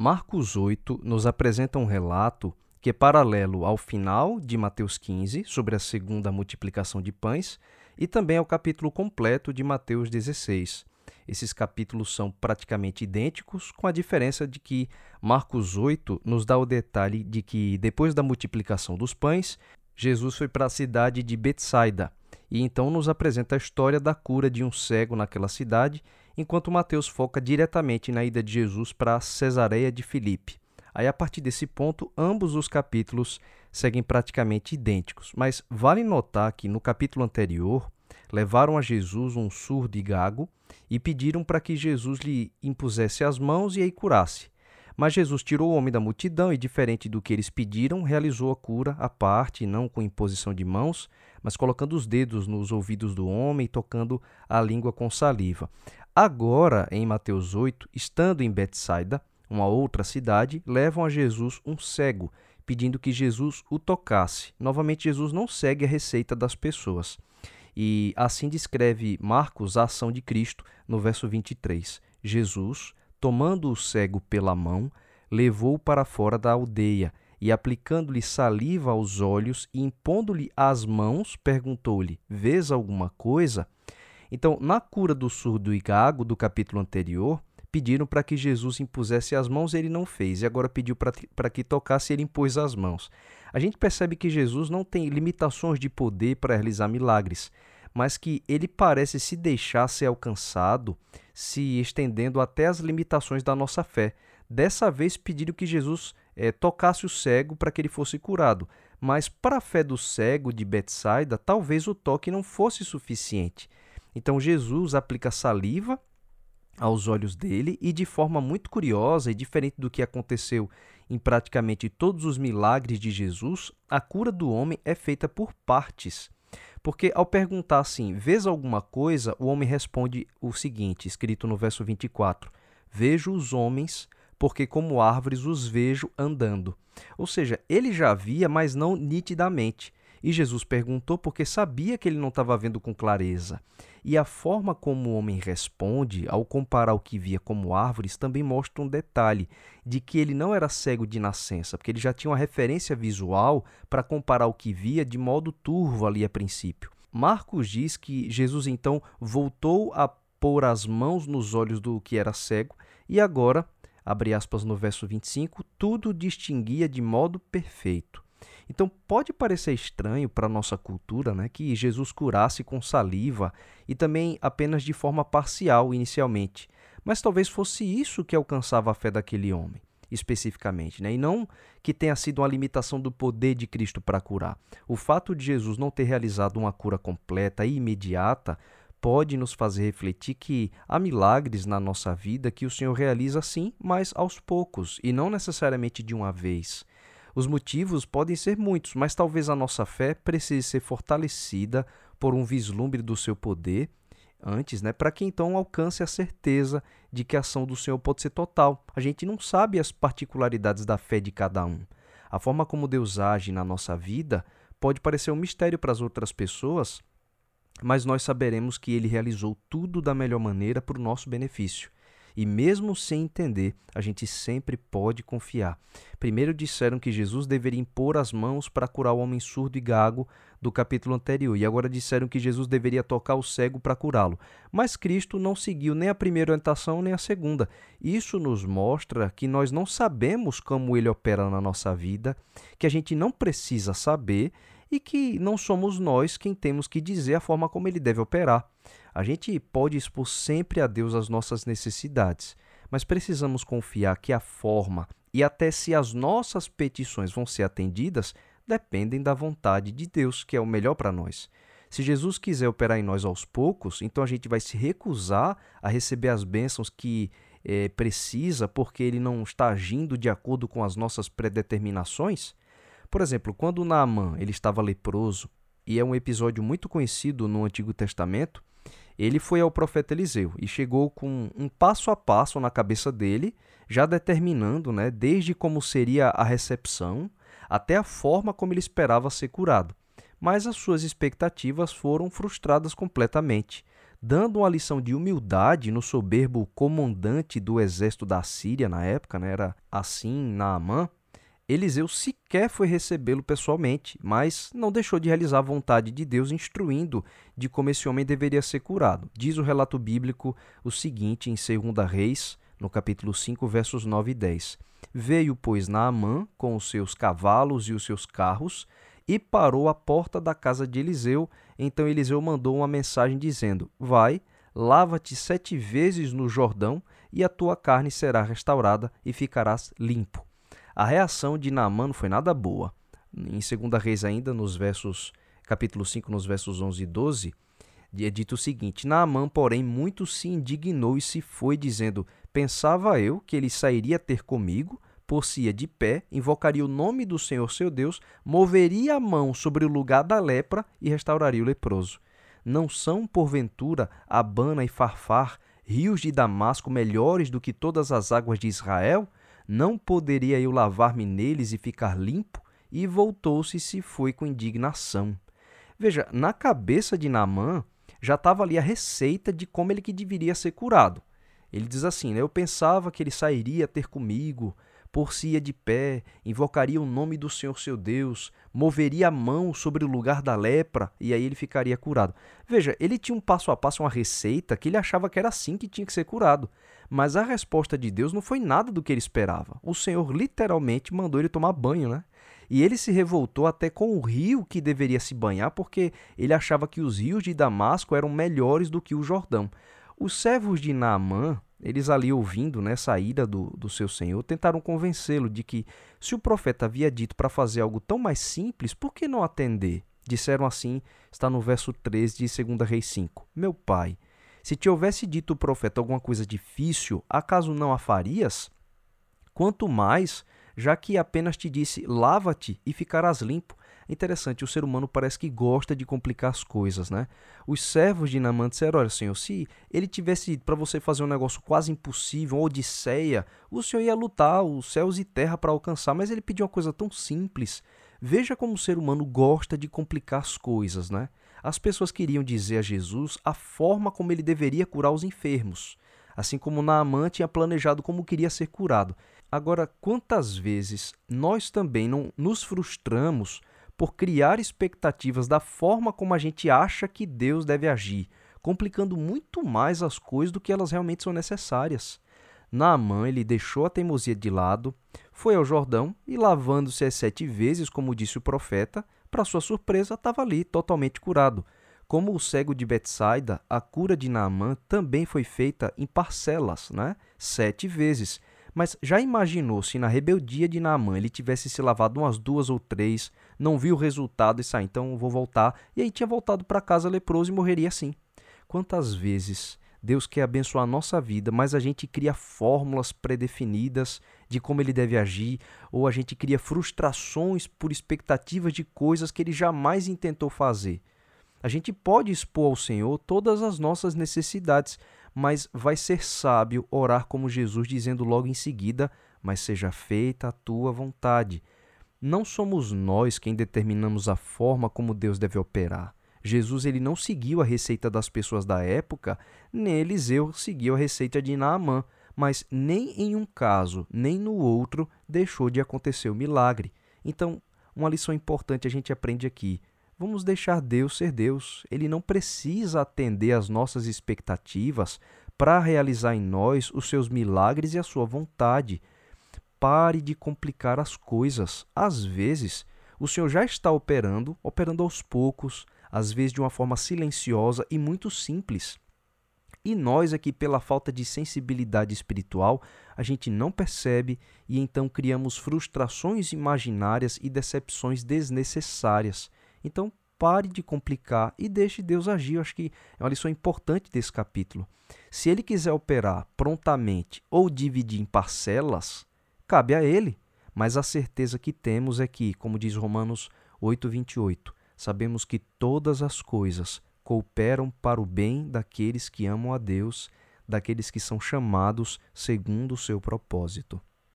Marcos 8 nos apresenta um relato que é paralelo ao final de Mateus 15, sobre a segunda multiplicação de pães, e também ao capítulo completo de Mateus 16. Esses capítulos são praticamente idênticos, com a diferença de que Marcos 8 nos dá o detalhe de que, depois da multiplicação dos pães, Jesus foi para a cidade de Betsaida e então nos apresenta a história da cura de um cego naquela cidade, enquanto Mateus foca diretamente na ida de Jesus para Cesareia de Filipe. Aí, a partir desse ponto, ambos os capítulos seguem praticamente idênticos, mas vale notar que no capítulo anterior levaram a Jesus um surdo e gago e pediram para que Jesus lhe impusesse as mãos e aí curasse. Mas Jesus tirou o homem da multidão e, diferente do que eles pediram, realizou a cura à parte, não com imposição de mãos, mas colocando os dedos nos ouvidos do homem e tocando a língua com saliva. Agora, em Mateus 8, estando em Betsaida, uma outra cidade, levam a Jesus um cego, pedindo que Jesus o tocasse. Novamente, Jesus não segue a receita das pessoas. E assim descreve Marcos a ação de Cristo no verso 23. Jesus, tomando o cego pela mão, levou-o para fora da aldeia e, aplicando-lhe saliva aos olhos e impondo-lhe as mãos, perguntou-lhe: Vês alguma coisa? Então, na cura do surdo e gago do capítulo anterior, pediram para que Jesus impusesse as mãos, ele não fez, e agora pediu para que tocasse, ele impôs as mãos. A gente percebe que Jesus não tem limitações de poder para realizar milagres, mas que ele parece se deixar ser alcançado, se estendendo até as limitações da nossa fé. Dessa vez pediram que Jesus é, tocasse o cego para que ele fosse curado, mas para a fé do cego de Betsaida, talvez o toque não fosse suficiente. Então Jesus aplica saliva aos olhos dele e de forma muito curiosa e diferente do que aconteceu em praticamente todos os milagres de Jesus, a cura do homem é feita por partes. Porque ao perguntar assim, vês alguma coisa, o homem responde o seguinte, escrito no verso 24: Vejo os homens, porque como árvores os vejo andando. Ou seja, ele já via, mas não nitidamente. E Jesus perguntou porque sabia que ele não estava vendo com clareza. E a forma como o homem responde, ao comparar o que via como árvores, também mostra um detalhe de que ele não era cego de nascença, porque ele já tinha uma referência visual para comparar o que via de modo turvo ali a princípio. Marcos diz que Jesus então voltou a pôr as mãos nos olhos do que era cego e agora, abre aspas no verso 25, tudo distinguia de modo perfeito. Então pode parecer estranho para a nossa cultura né, que Jesus curasse com saliva e também apenas de forma parcial inicialmente, mas talvez fosse isso que alcançava a fé daquele homem especificamente, né? e não que tenha sido uma limitação do poder de Cristo para curar. O fato de Jesus não ter realizado uma cura completa e imediata pode nos fazer refletir que há milagres na nossa vida que o Senhor realiza sim, mas aos poucos e não necessariamente de uma vez. Os motivos podem ser muitos, mas talvez a nossa fé precise ser fortalecida por um vislumbre do seu poder antes, né, para que então alcance a certeza de que a ação do Senhor pode ser total. A gente não sabe as particularidades da fé de cada um. A forma como Deus age na nossa vida pode parecer um mistério para as outras pessoas, mas nós saberemos que ele realizou tudo da melhor maneira para o nosso benefício. E mesmo sem entender, a gente sempre pode confiar. Primeiro disseram que Jesus deveria impor as mãos para curar o homem surdo e gago do capítulo anterior, e agora disseram que Jesus deveria tocar o cego para curá-lo. Mas Cristo não seguiu nem a primeira orientação nem a segunda. Isso nos mostra que nós não sabemos como ele opera na nossa vida, que a gente não precisa saber e que não somos nós quem temos que dizer a forma como ele deve operar. A gente pode expor sempre a Deus as nossas necessidades, mas precisamos confiar que a forma e até se as nossas petições vão ser atendidas dependem da vontade de Deus, que é o melhor para nós. Se Jesus quiser operar em nós aos poucos, então a gente vai se recusar a receber as bênçãos que é, precisa porque ele não está agindo de acordo com as nossas predeterminações? Por exemplo, quando Naamã ele estava leproso, e é um episódio muito conhecido no Antigo Testamento, ele foi ao profeta Eliseu e chegou com um passo a passo na cabeça dele, já determinando, né, desde como seria a recepção até a forma como ele esperava ser curado. Mas as suas expectativas foram frustradas completamente. dando uma lição de humildade no soberbo comandante do exército da Síria na época, né? era assim Naamã, Eliseu sequer foi recebê-lo pessoalmente, mas não deixou de realizar a vontade de Deus, instruindo de como esse homem deveria ser curado. Diz o relato bíblico o seguinte em 2 Reis, no capítulo 5, versos 9 e 10. Veio, pois, Naamã com os seus cavalos e os seus carros e parou à porta da casa de Eliseu. Então Eliseu mandou uma mensagem dizendo: Vai, lava-te sete vezes no Jordão, e a tua carne será restaurada e ficarás limpo. A reação de Naamã não foi nada boa. Em 2 Reis ainda, nos versos, capítulo 5, nos versos 11 e 12, é dito o seguinte: Naamã, porém, muito se indignou e se foi, dizendo: Pensava eu que ele sairia ter comigo, por-se-ia de pé, invocaria o nome do Senhor seu Deus, moveria a mão sobre o lugar da lepra e restauraria o leproso. Não são, porventura, Abana e Farfar, rios de Damasco melhores do que todas as águas de Israel? Não poderia eu lavar-me neles e ficar limpo? E voltou-se e se foi com indignação. Veja, na cabeça de Naamã já estava ali a receita de como ele que deveria ser curado. Ele diz assim: né, Eu pensava que ele sairia ter comigo, por-se-ia de pé, invocaria o nome do Senhor seu Deus, moveria a mão sobre o lugar da lepra e aí ele ficaria curado. Veja, ele tinha um passo a passo, uma receita que ele achava que era assim que tinha que ser curado. Mas a resposta de Deus não foi nada do que ele esperava. O Senhor literalmente mandou ele tomar banho, né? E ele se revoltou até com o rio que deveria se banhar, porque ele achava que os rios de Damasco eram melhores do que o Jordão. Os servos de Naamã, eles ali ouvindo né, essa ira do, do seu senhor, tentaram convencê-lo de que, se o profeta havia dito para fazer algo tão mais simples, por que não atender? Disseram assim, está no verso 13 de 2 Reis 5. Meu pai, se te houvesse dito o profeta alguma coisa difícil, acaso não a farias? Quanto mais, já que apenas te disse, lava-te e ficarás limpo. Interessante, o ser humano parece que gosta de complicar as coisas, né? Os servos de Naamã disseram, olha, senhor, se ele tivesse para você fazer um negócio quase impossível, uma odisseia, o senhor ia lutar os céus e terra para alcançar, mas ele pediu uma coisa tão simples. Veja como o ser humano gosta de complicar as coisas, né? As pessoas queriam dizer a Jesus a forma como ele deveria curar os enfermos, assim como Naamã tinha planejado como queria ser curado. Agora, quantas vezes nós também não nos frustramos por criar expectativas da forma como a gente acha que Deus deve agir, complicando muito mais as coisas do que elas realmente são necessárias. Naamã ele deixou a teimosia de lado, foi ao Jordão e, lavando-se as sete vezes, como disse o profeta, para sua surpresa, estava ali, totalmente curado. Como o cego de Betsaida, a cura de Naamã também foi feita em parcelas, né? sete vezes. Mas já imaginou se na rebeldia de Naamã ele tivesse se lavado umas duas ou três, não viu o resultado e sai, então vou voltar, e aí tinha voltado para casa leproso e morreria assim. Quantas vezes Deus quer abençoar a nossa vida, mas a gente cria fórmulas predefinidas de como ele deve agir, ou a gente cria frustrações por expectativas de coisas que ele jamais intentou fazer. A gente pode expor ao Senhor todas as nossas necessidades, mas vai ser sábio orar como Jesus, dizendo logo em seguida: Mas seja feita a tua vontade. Não somos nós quem determinamos a forma como Deus deve operar. Jesus ele não seguiu a receita das pessoas da época, nem Eliseu seguiu a receita de Naamã, mas nem em um caso, nem no outro deixou de acontecer o milagre. Então, uma lição importante a gente aprende aqui. Vamos deixar Deus ser Deus. Ele não precisa atender às nossas expectativas para realizar em nós os seus milagres e a sua vontade. Pare de complicar as coisas. Às vezes, o Senhor já está operando, operando aos poucos, às vezes de uma forma silenciosa e muito simples. E nós aqui, pela falta de sensibilidade espiritual, a gente não percebe e então criamos frustrações imaginárias e decepções desnecessárias. Então, pare de complicar e deixe Deus agir. Eu acho que é uma lição importante desse capítulo. Se ele quiser operar prontamente ou dividir em parcelas, cabe a ele. Mas a certeza que temos é que, como diz Romanos 8:28, sabemos que todas as coisas cooperam para o bem daqueles que amam a Deus, daqueles que são chamados segundo o seu propósito.